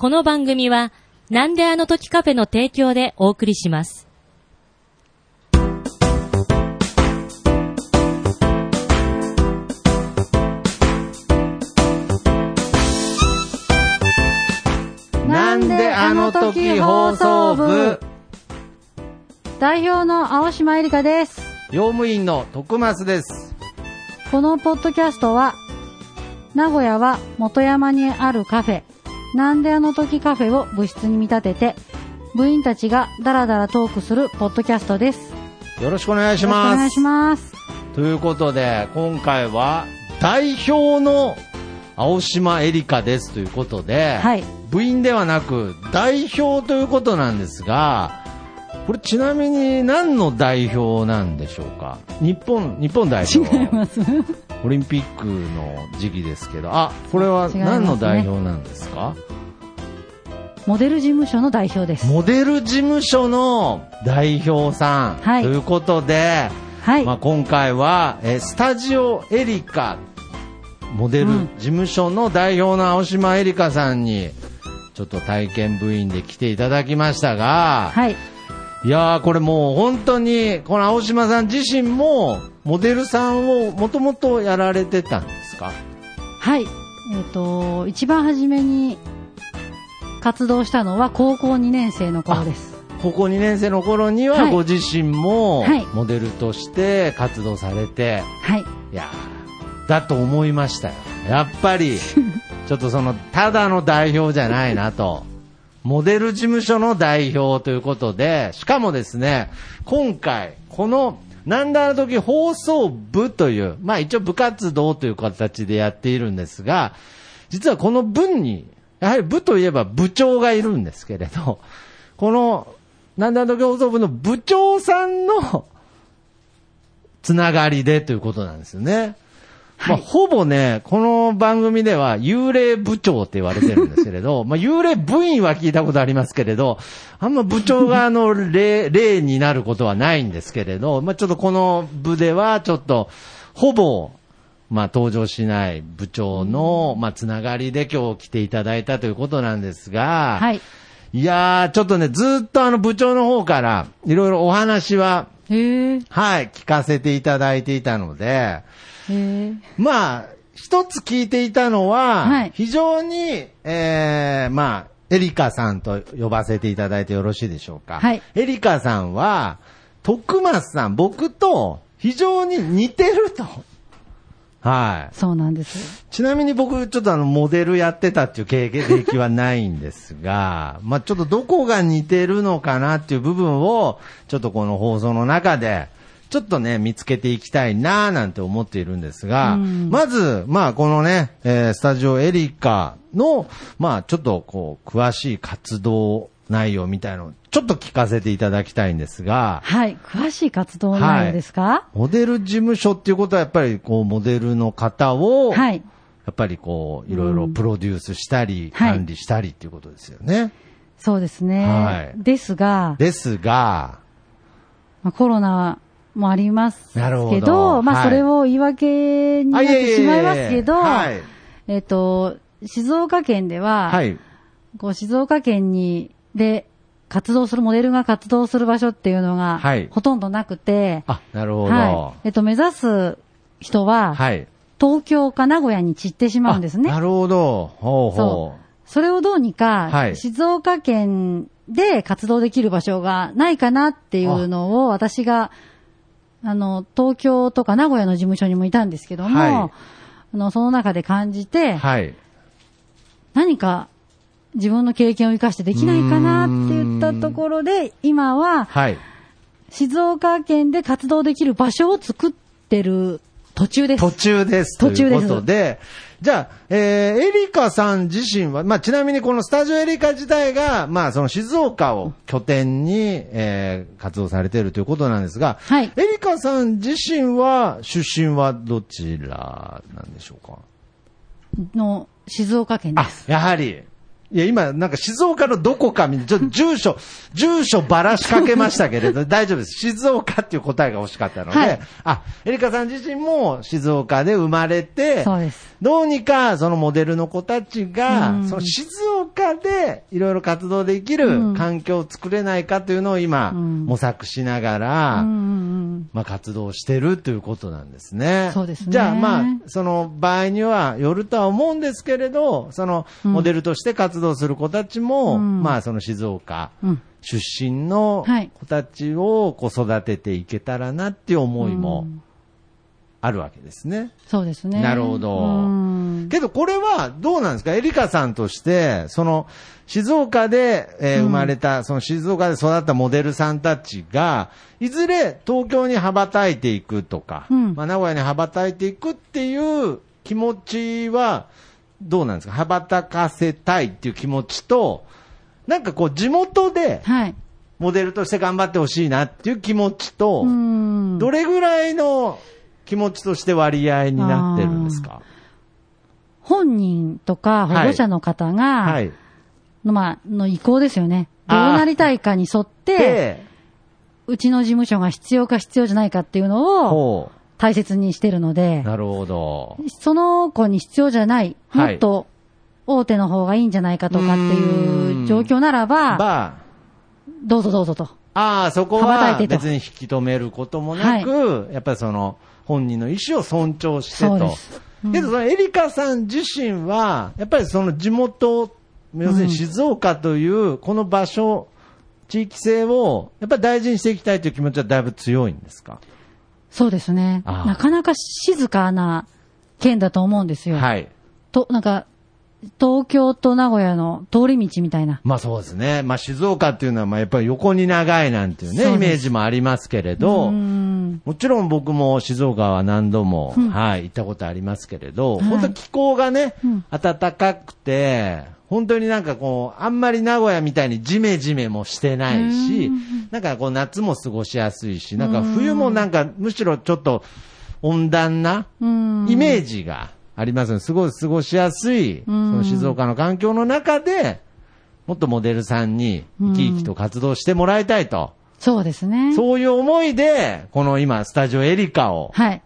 この番組は、なんであの時カフェの提供でお送りします。なんであの時放送部代表の青島えりかです。用務員の徳増です。このポッドキャストは、名古屋は元山にあるカフェ、なんであの時カフェを部室に見立てて、部員たちがダラダラトークするポッドキャストです。よろしくお願いしよろしくおます。願いします。ということで、今回は代表の青島エリカですということで、はい部員ではなく代表ということなんですが、これちなみに何の代表なんでしょうか？日本、日本代表。違います。オリンピックの時期ですけど、あ、これは何の代表なんですか？モデル事務所の代表です。モデル事務所の代表さん、はいということで、はい。まあ、今回は、えースタジオエリカモデルうん事務所の代表の青島エリカさんにちょっと体験部員で来ていただきましたが、はい。いやーこれもう本当にこの青島さん自身もモデルさんをもともとやられてたんですか？はい。えっ、と、一番初めに活動したのは高校2年生の頃です。高校2年生の頃にははいご自身もはいモデルとして活動されて、はい。いやーだと思いましたよ。やっぱり、ちょっとその、ただの代表じゃないなと。モデル事務所の代表ということで、しかもですね、今回、この、なんだあの時放送部という、まあ一応部活動という形でやっているんですが、実はこの部に、やはり部といえば部長がいるんですけれど、この、なんだあの時放送部の部長さんの、つながりでということなんですよね。まあ、ほぼね、この番組では幽霊部長って言われてるんですけれど、まあ、幽霊部員は聞いたことありますけれど、あんま部長があの、例、例になることはないんですけれど、まあ、ちょっとこの部では、ちょっと、ほぼ、まあ、登場しない部長の、まあ、つながりで今日来ていただいたということなんですが、はい。いやー、ちょっとね、ずっとあの部長の方から、いろいろお話は。はい、聞かせていただいていたので。まあ、一つ聞いていたのは、はい非常に、えー、まあ、エリカさんと呼ばせていただいてよろしいでしょうか。はいエリカさんは、徳松さん、僕と非常に似てると。はい。そうなんです。ちなみに僕、ちょっとあの、モデルやってたっていう経歴はないんですが、まあちょっとどこが似てるのかなっていう部分を、ちょっとこの放送の中で、ちょっとね、見つけていきたいなぁなんて思っているんですが、うんまず、まあこのね、えースタジオエリカの、まあちょっとこう、詳しい活動内容みたいのをちょっと聞かせていただきたいんですが、はい。詳しい活動内容ですか？モデル事務所っていうことはやっぱりこう、モデルの方を、はい。やっぱりこう、いろいろプロデュースしたり、はい管理したりっていうことですよね。そうですね。はいですが、ですが、まあ、コロナもありますけなるほど、どまあ、はいそれを言い訳になってしまいますけど、はい。えっと、静岡県では、はい。こう静岡県に、で、活動する、モデルが活動する場所っていうのが、はいほとんどなくて、あ、なるほど。はい。えっと、目指す人は、はい。東京か名古屋に散ってしまうんですねあ。なるほど。ほうほそう。それをどうにか、はい静岡県で活動できる場所がないかなっていうのを、私が、あの、東京とか名古屋の事務所にもいたんですけども、はいあの、その中で感じて、う。はい。何か自分の経験を生かしてできないかなって言ったところで、今ははい。静岡県で活動できる場所を作ってる途中です。途中です。途中ですということで、じゃあ、えー、エリカさん自身は、まあ、ちなみにこのスタジオエリカ自体が、まあ、その静岡を拠点に、えー、活動されているということなんですが、はいエリカさん自身は、出身はどちらなんでしょうか？の静岡県であす。、やはり。いや、今、なんか静岡のどこかみたいな、ちょっと住所、住所ばらしかけましたけれど、大丈夫です。静岡っていう答えが欲しかったので、はい。あ、エリカさん自身も静岡で生まれて、そうです。どうにかそのモデルの子たちがう、ん。その静岡ででいろいろ活動できうるん。環境を作れないかというのを今、うん。模索しながら、まあ、活動してるということなんですね。そうですね。じゃあ、まあ、その場合にはよるとは思うんですけれど、そのうん。モデルとして活動する子たちも、うん。まあ、その静岡出身のはい子たちをこう育てていけたらなっていう思いもうん。あるわけですね。そうですね。なるほど。うん。けどこれはどうなんですか？エリカさんとして、その静岡で、えーうん。生まれた、その静岡で育ったモデルさんたちが、いずれ東京に羽ばたいていくとか、うん。まあ、名古屋に羽ばたいていくっていう気持ちは、どうなんですか？羽ばたかせたいっていう気持ちと、なんかこう地元ではい。モデルとして頑張ってほしいなっていう気持ちと、うんどれぐらいの気持ちとして割合になってるんですか？本人とか保護者の方が、はい。のまあ、の意向ですよね。どうなりたいかに沿って、で、うちの事務所が必要か必要じゃないかっていうのをほ大切にしてるのでう。、なるほど。その子に必要じゃない、もはいっと大手の方がいいんじゃないかとかっていう状況ならば、ば、どうぞどうぞと。ああ、そこは別に引き止めることもなく、やっぱりその、本人の意思を尊重してとそうです。うんけど、そのエリカさん自身は、やっぱりその地元、要するに静岡という、この場所、地域性を、やっぱり大事にしていきたいという気持ちはだいぶ強いんですか？そうですね。なかなか静かな県だと思うんですよ。はい。と、なんか、東京と名古屋の通り道みたいな。まあそうですね。まあ静岡っていうのは、まあやっぱり横に長いなんていうね、イメージもありますけれど、うんもちろん僕も静岡は何度も、うん。はい、行ったことありますけれど、はい。本当気候がね、うん。暖かくて、本当になんかこう、あんまり名古屋みたいにジメジメもしてないしうん、なんかこう夏も過ごしやすいし、なんか冬もなんかむしろちょっと温暖なうん。イメージがありますので、すごい過ごしやすい、その静岡の環境の中で、もっとモデルさんに生き生きと活動してもらいたいと。そうですね。そういう思いで、この今、スタジオエリカを、はい。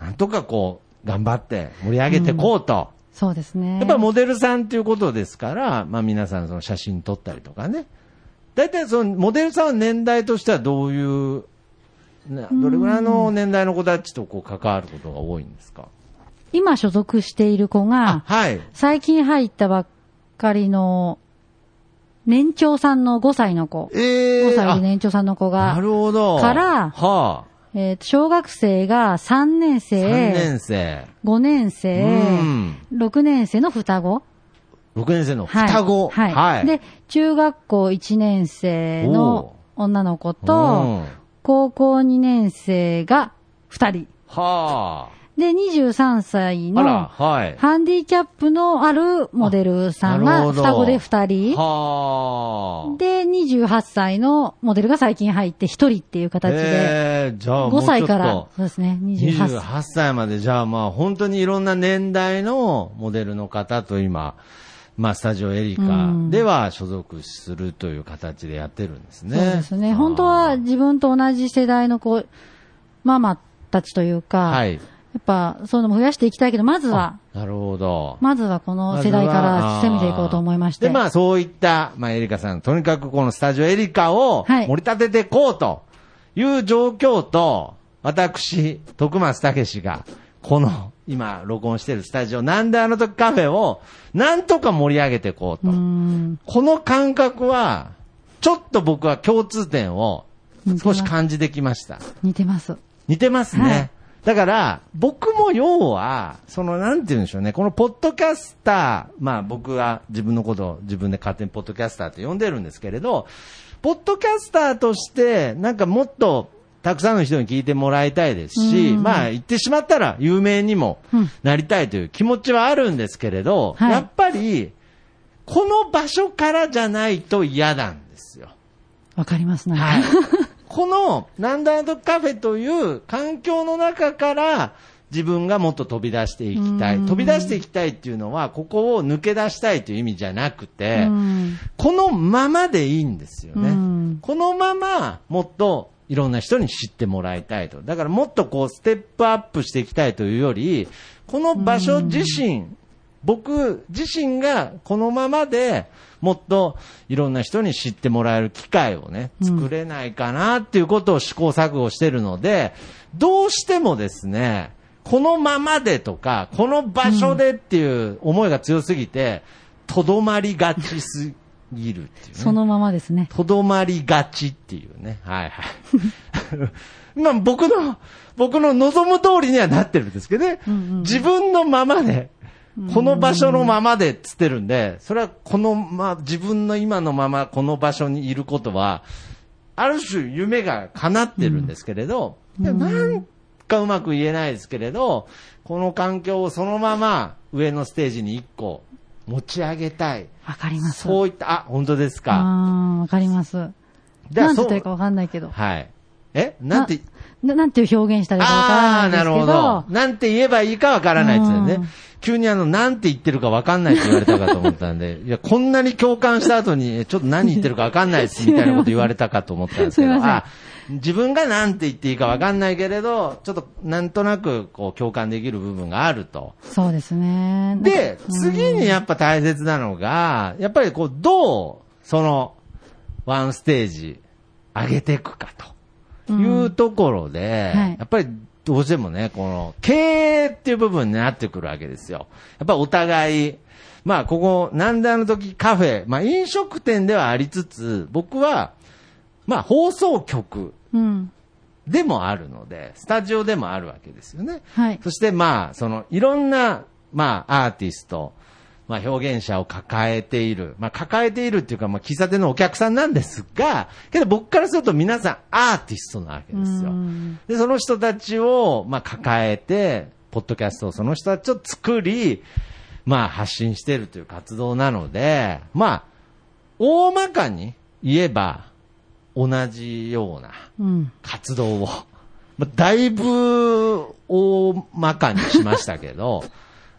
なんとかこう、頑張って盛り上げていこうと。そうですね。やっぱりモデルさんっていうことですから、まあ皆さんその写真撮ったりとかね。大体そのモデルさんは年代としてはどういう、などれぐらいの年代の子たちとこう関わることが多いんですか？今所属している子あが、はい。最近入ったばっかりの、年長さんの5歳の子。ええ5歳で年長さんの子なが、るほど。からはえーと小学生が3年あ、3生、年生。5年生、うん。6年生の双子。6年生のはい双子。はい。で、中学校1年生の女の子うと、ん高校2年生が2人。はで、23歳あ。あら、の、はい。ハンディキャップのあるモデルさんがなるほど双子で2人。はあ。で、28歳のモデルが最近入って1人っていう形で、えー、じゃあもう5ちょっと歳から、そうですね、28歳。28歳まで、じゃあまあ本当にいろんな年代のモデルの方と今、まあスタジオエリカでは所属するという形でやってるんですね。そうですね。本当は自分と同じ世代の子、ママたちというか、はい。やっぱそういうのも増やしていきたいけど、まずは、なるほど。まずはこの世代から攻めていこうと思いまして。で、まあそういった、まあエリカさん、とにかくこのスタジオエリカをはい盛り立てていこうという状況と、私、徳松武史が、この今録音しているスタジオ、なんであの時カフェを、なんとか盛り上げていこうと。う。この感覚は、ちょっと僕は共通点を少し感じてきました。似てます。似てますね。はいだから、僕も要は、その、なんて言うんでしょうね、このポッドキャスター、まあ僕は自分のことを自分で勝手にポッドキャスターって呼んでるんですけれど、ポッドキャスターとして、なんかもっと、たくさんの人に聞いてもらいたいですし、うんまあ言ってしまったら有名にもうんなりたいという気持ちはあるんですけれど、はいやっぱり、この場所からじゃないと嫌なんですよ。わかりますね。はい。この、なんだとカフェという環境の中から、自分がもっと飛び出していきたい。うん飛び出していきたいっていうのは、ここを抜け出したいという意味じゃなくて、うんこのままでいいんですよね。うんこのまま、もっといろんな人に知ってもらいたいと。だからもっとこう、ステップアップしていきたいというより、この場所自身、僕自身がこのままでもっといろんな人に知ってもらえる機会をね、作れないかなっていうことを試行錯誤してるので、どうしてもですね、このままでとか、この場所でっていう思いが強すぎて、とどまりがちすぎるっていうね。そのままですね。とどまりがちっていうね。はいはい。まあ僕の、僕の望む通りにはなってるんですけどね。うんうん自分のままで、この場所のままでっつってるんで、それはこのま、自分の今のままこの場所にいることは、ある種夢が叶ってるんですけれど、なんかうまく言えないですけれど、この環境をそのまま上のステージに一個持ち上げたい。わかります。そういった、あ、本当ですか？ああ、わかります。だからそうなんて言ったらいいかわかんないけど。はい。え？なんて、ななんていう表現したらいいかわからああー、ないんですけなるほどど。。なんて言えばいいかわからないですよねうん。急にあの、なんて言ってるかわかんないって言われたかと思ったんで、いや、こんなに共感した後に、えちょっと何言ってるかわかんないですみたいなこと言われたかと思ったんですけど、あ自分がなんて言っていいかわかんないけれど、ちょっとなんとなくこう共感できる部分があると。そうですね。で、次にやっぱ大切なのが、やっぱりこう、どう、その、ワンステージ、上げていくかというところで、はいやっぱりどうしてもね、この、経営っていう部分になってくるわけですよ。やっぱりお互い、まあ、ここ、なんであの時カフェ、まあ、飲食店ではありつつ、僕は、まあ、放送局うん。でもあるので、スタジオでもあるわけですよね。はい。そしてまあ、その、いろんな、まあ、アーティスト、まあ、表現者を抱えている。まあ、抱えているっていうか、まあ、喫茶店のお客さんなんですが、けど僕からすると皆さんアーティストなわけですよう。んで、その人たちを、まあ、抱えて、ポッドキャストをその人たちを作り、まあ、発信しているという活動なので、まあ、大まかに言えば、同じような、うん。活動を、まあ、だいぶ大まかにしましたけど、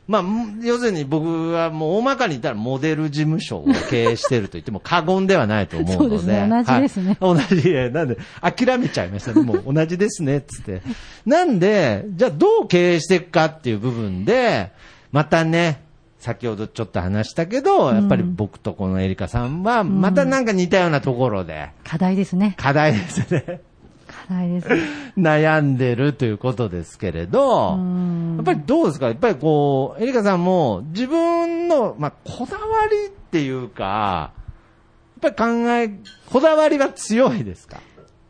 まあ、ん要するに僕はもう大まかに言ったらモデル事務所を経営していると言っても過言ではないと思うので。そうですね同じですねはい同じ、えなんで、諦めちゃいましたね。もう同じですね、つって。なんで、じゃあどう経営していくかっていう部分で、またね、先ほどちょっと話したけど、やっぱり僕とこのエリカさんは、またなんか似たようなところで、課題ですね。課題ですね。課題です。悩んでるということですけれど、んやっぱりどうですか？やっぱりこう、エリカさんも自分の、まあ、こだわりっていうか、やっぱり考え、こだわりは強いですか？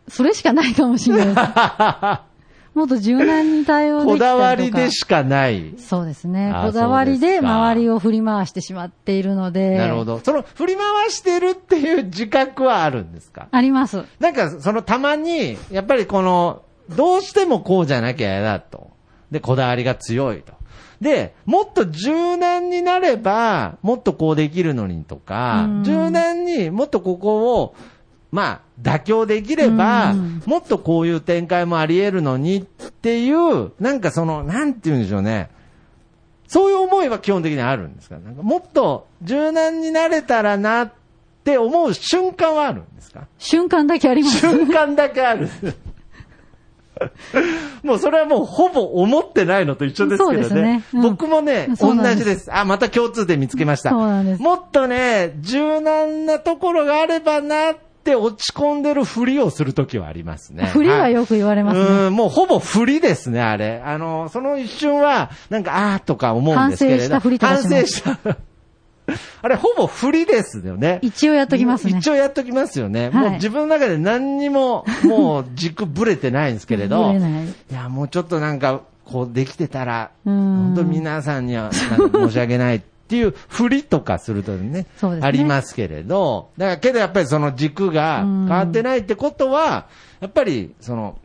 それしかないかもしれない。もっと柔軟に対応できたりとか。こだわりでしかない。そうですね。あこだわりで周りを振り回してしまっているので。なるほ。ど。その振り回してるっていう自覚はあるんですか？あります。なんか、そのたまに、やっぱりこの、どうしてもこうじゃなきゃ嫌だと。で、こだわりが強いと。で、もっと柔軟になれば、もっとこうできるのにとかうん、柔軟にもっとここを、まあ、妥協できればうん、もっとこういう展開もあり得るのにっていう、なんかその、なんて言うんでしょうね。そういう思いは基本的にあるんですか？なんかもっと柔軟になれたらなって思う瞬間はあるんですか？瞬間だけあります。瞬間だけある。もうそれはもうほぼ思ってないのと一緒ですけどね。そうですねうん僕もね、同じです。あ、また共通点見つけました。そうなんですもっとね、柔軟なところがあればなって落ち込んでるふりをするときはありますね。振りはよく言われますね。うん、もうほぼ振りですね、あれ。あの、その一瞬は、なんか、あーとか思うんですけれど。反省したふりとか反省した。あれ、ほぼ振りですよね。一応やっときますね。一応やっときますよね。はいもう自分の中で何にも、もう軸ぶれてないんですけれど。ぶれないいや、もうちょっとなんか、こうできてたら、うん本当皆さんには申し訳ないっていう振りとかするとね、ね。ありますけれど、だからけどやっぱりその軸が変わってないってことは、やっぱりその、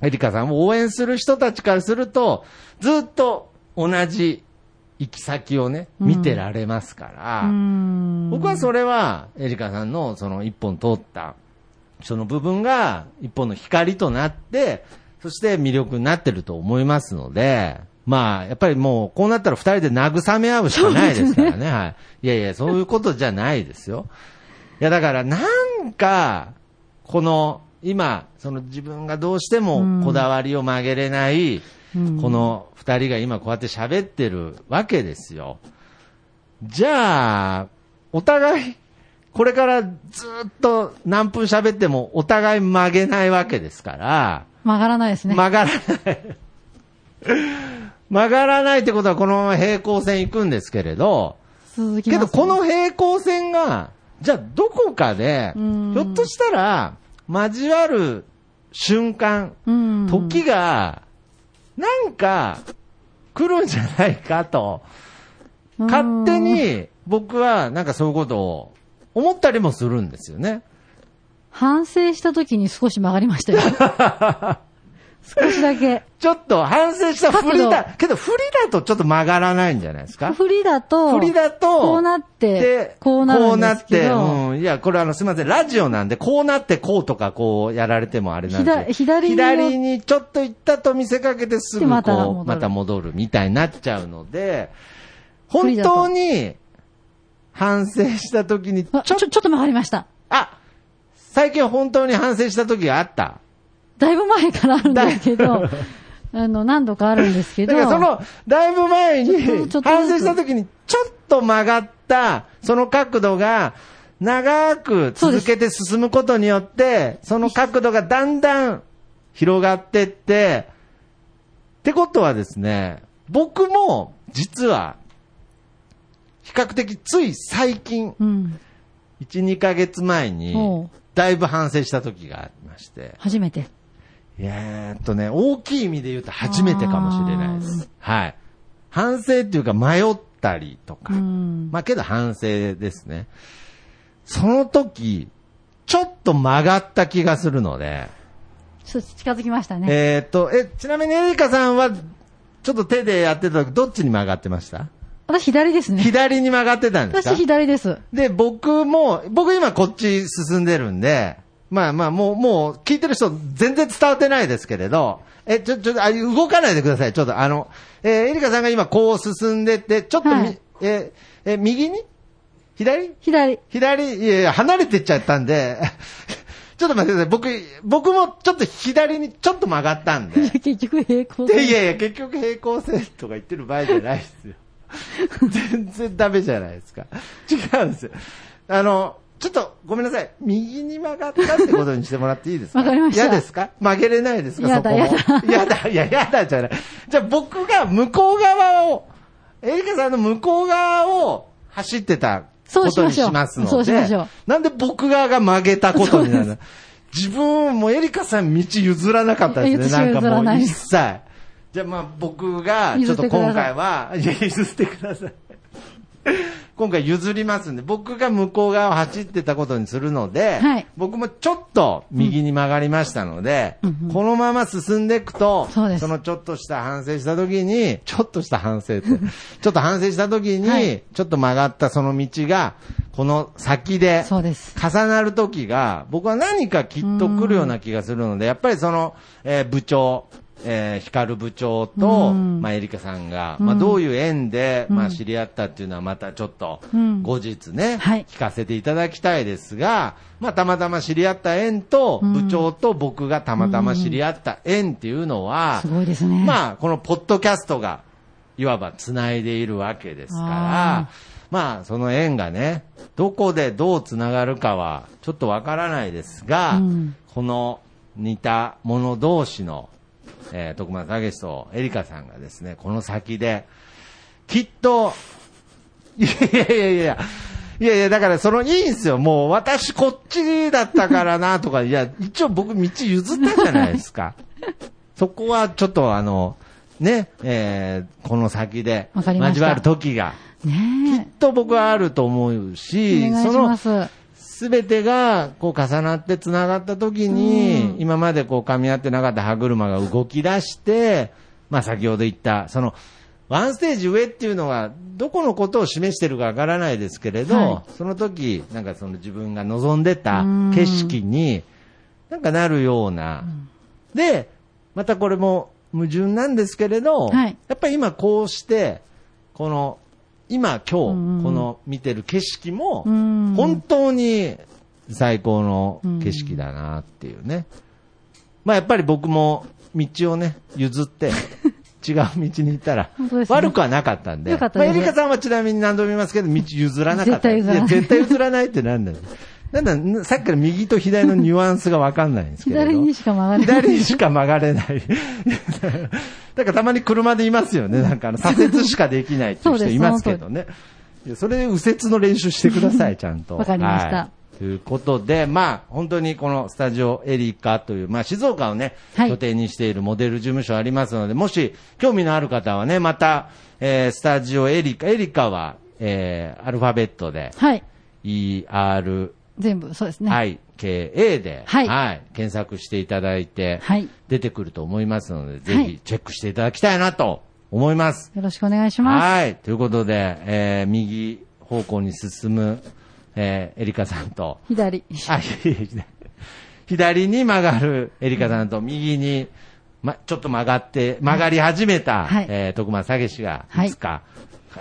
エリカさんを応援する人たちからすると、ずっと同じ行き先をね、見てられますから、うん。僕はそれは、エリカさんのその一本通った、その部分が一本の光となって、そして魅力になってると思いますので、まあ、やっぱりもう、こうなったら二人で慰め合うしかないですからね。はい。いやいや、そういうことじゃないですよ。いや、だから、なんか、この、今、その自分がどうしてもこだわりを曲げれない、うんこの二人が今こうやって喋ってるわけですよ。じゃあ、お互い、これからずっと何分喋ってもお互い曲げないわけですから、曲がらないですね。曲がらない。曲がらないってことはこのまま平行線行くんですけれど、続きます、けどこの平行線が、じゃあどこかで、ひうんょっとしたら交わる瞬間、うん、時が、なんか来るんじゃないかと、勝手に僕はなんかそういうことを思ったりもするんですよね。反省した時に少し曲がりましたよ。少しだけ。ちょっと反省したふり角だ。けどふりだとちょっと曲がらないんじゃないですか？振りだと、振りだと、こうなってで、こうなこうなって、うん。いや、これあの、すみません、ラジオなんで、こうなって、こうとか、こうやられてもあれなんで。左左に左にちょっと行ったと見せかけてすぐこう、でまた戻るまた戻るみたいになっちゃうので、本当に、反省した時に、あちょ、ちょっと曲がりました。あ、最近本当に反省した時があった。だいぶ前からあるんですけど、あの、何度かあるんですけど、だからその、だいぶ前に反省した時に、ちょっと曲がった、その角度が、長く続けて進むことによって、その角度がだんだん広がってって、ってことはですね、僕も実は、比較的つい最近、うん、1、2ヶ月前にだいぶ反省した時がありまして、初めて。いやーっとね、大きい意味で言うと初めてかもしれないです。はい。反省っていうか迷ったりとか。うん。まあけど反省ですね。その時、ちょっと曲がった気がするので、ちょっと近づきましたね。えーっと、え、ちなみにエリカさんは、ちょっと手でやってた時、どっちに曲がってました？私左ですね。左に曲がってたんですか？私左です。で、僕も、僕今こっち進んでるんで、まあまあもう、もう聞いてる人全然伝わってないですけれど、え、ちょ、ちょ、あ、動かないでください。ちょっとあの、えーエリカさんが今こう進んでって、ちょっとみ、はいえーえ、右に？左？左。左、いやいや、離れてっちゃったんで、ちょっと待ってください。僕、僕もちょっと左にちょっと曲がったんで。結局平行でいやいや、結局平行線とか言ってる場合じゃないですよ。全然ダメじゃないですか。違うんですよ。あの、ちょっとごめんなさい。右に曲がったってことにしてもらっていいですか？わかりました嫌ですか？曲げれないですか？そこも？やだ。いや、やだじゃない。じゃあ僕が向こう側を、エリカさんの向こう側を走ってたことにしますので、そうしましょうなんで僕側が曲げたことになるの？自分もエリカさん道譲らなかったですね。私なんかもう一切。じゃあまあ僕が、ちょっと今回は、譲ってください。今回譲りますんで、僕が向こう側を走ってたことにするので、はい。僕もちょっと右に曲がりましたので、このまま進んでいくと、そうです。のちょっとした反省した時に、ちょっとした反省って、ちょっと反省した時に、はい。ちょっと曲がったその道が、この先で。重なる時が、僕は何かきっと来るような気がするので、やっぱりその、えー部長、えー、光部長と、うん。まあ、エリカさんが、うん。まあ、どういう縁で、うん。まあ、知り合ったっていうのはまたちょっとうん、後日ね、はい。聞かせていただきたいですが、まあ、たまたま知り合った縁と、うん。部長と僕がたまたま知り合った縁っていうのは、すごいですね。まあ、このポッドキャストが、いわば繋いでいるわけですかあら、まあ、その縁がね、どこでどう繋がるかは、ちょっとわからないですが、うん。この似た者同士の、えー、徳松武史とエリカさんがですね、この先で、きっと、いやいやいやいや、いやいや、だからそのいいんですよ。もう私こっちだったからなとか、いや、一応僕道譲ったじゃないですか。そこはちょっとあの、ね、えー、この先で交わる時が、ねきっと僕はあると思うえ。し、そのす。すべてがこう重なって繋がった時に、うん今までこう噛み合ってなかった歯車が動き出して、まあ先ほど言った、その、ワンステージ上っていうのは、どこのことを示してるかわからないですけれど、はその時、なんかその自分が望んでたうん景色に、なんかなるような。で、またこれも矛盾なんですけれど、はいやっぱり今こうして、この、今今うん日、この見てる景色も、うん本当に最高の景色だなっていうね。まあやっぱり僕も道をね、譲って、違う道に行ったら悪くはなかったんで。よかったですまあ、エリカさんはちなみに何度も言いますけど、道譲らなかった。絶対譲らない絶対譲らないってなんだよ。なんだ、さっきから右と左のニュアンスがわかんないんですけれど。左にしか曲がれない。左にしか曲がれない。だからたまに車でいますよね。なんかあの、左折しかできないっていう人いますけどね。それで右折の練習してください、ちゃんと。わかりましたはいということで、まあ、本当にこのスタジオエリカという、まあ、静岡をね、はい拠点にしているモデル事務所ありますので、もし興味のある方はね、また、えースタジオエリカ、エリカは、えーアルファベットで、はい。ER、全部、そうですね。IKA で、はい検索していただいて、はい出てくると思いますので、ぜはいひチェックしていただきたいなと思います。よろしくお願いします。はい。ということで、えー右方向に進む、えーエリカさんと、左。あ、左に曲がるエリカさんと、右に、ま、ちょっと曲がって、曲がり始めた、はいえー徳間詐欺師が、はいいつか、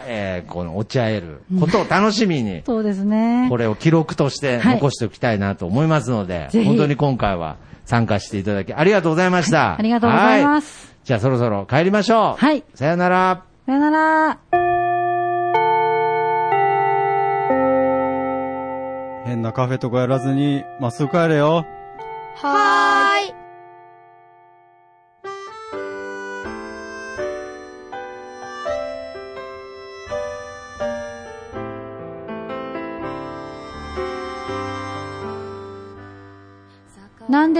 えーこの落ち合えることを楽しみに、そうですね。これを記録としてはい残しておきたいなと思いますので、ぜひ本当に今回は参加していただきありがとうございました。ありがとうございまはす。じゃあそろそろ帰りましょう。はいさよなら。さよなら。変なカフェとかやらずに、まっすぐ帰れよ。はーい。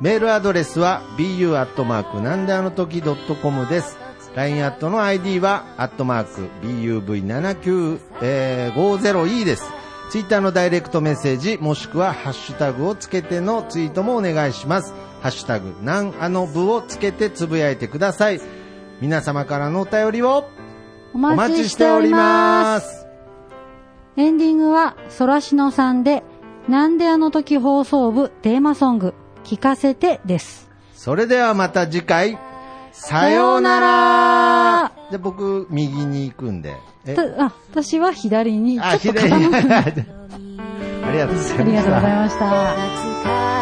メールアドレスは bu アットマークなんであの時 .com です。LINE アットの ID はアットマーク buv7950e です。ツイッターのダイレクトメッセージもしくはハッシュタグをつけてのツイートもお願いします。ハッシュタグなんあの部をつけてつぶやいてください。皆様からのお便りをお待ちしております。エンディングは、そらしのさんで、なんであの時放送部テーマソング、聞かせてです。それではまた次回、さようならじゃあ僕、右に行くんで。あ、私は左に、あ、左に。ありがとうございました。ありがとうございました。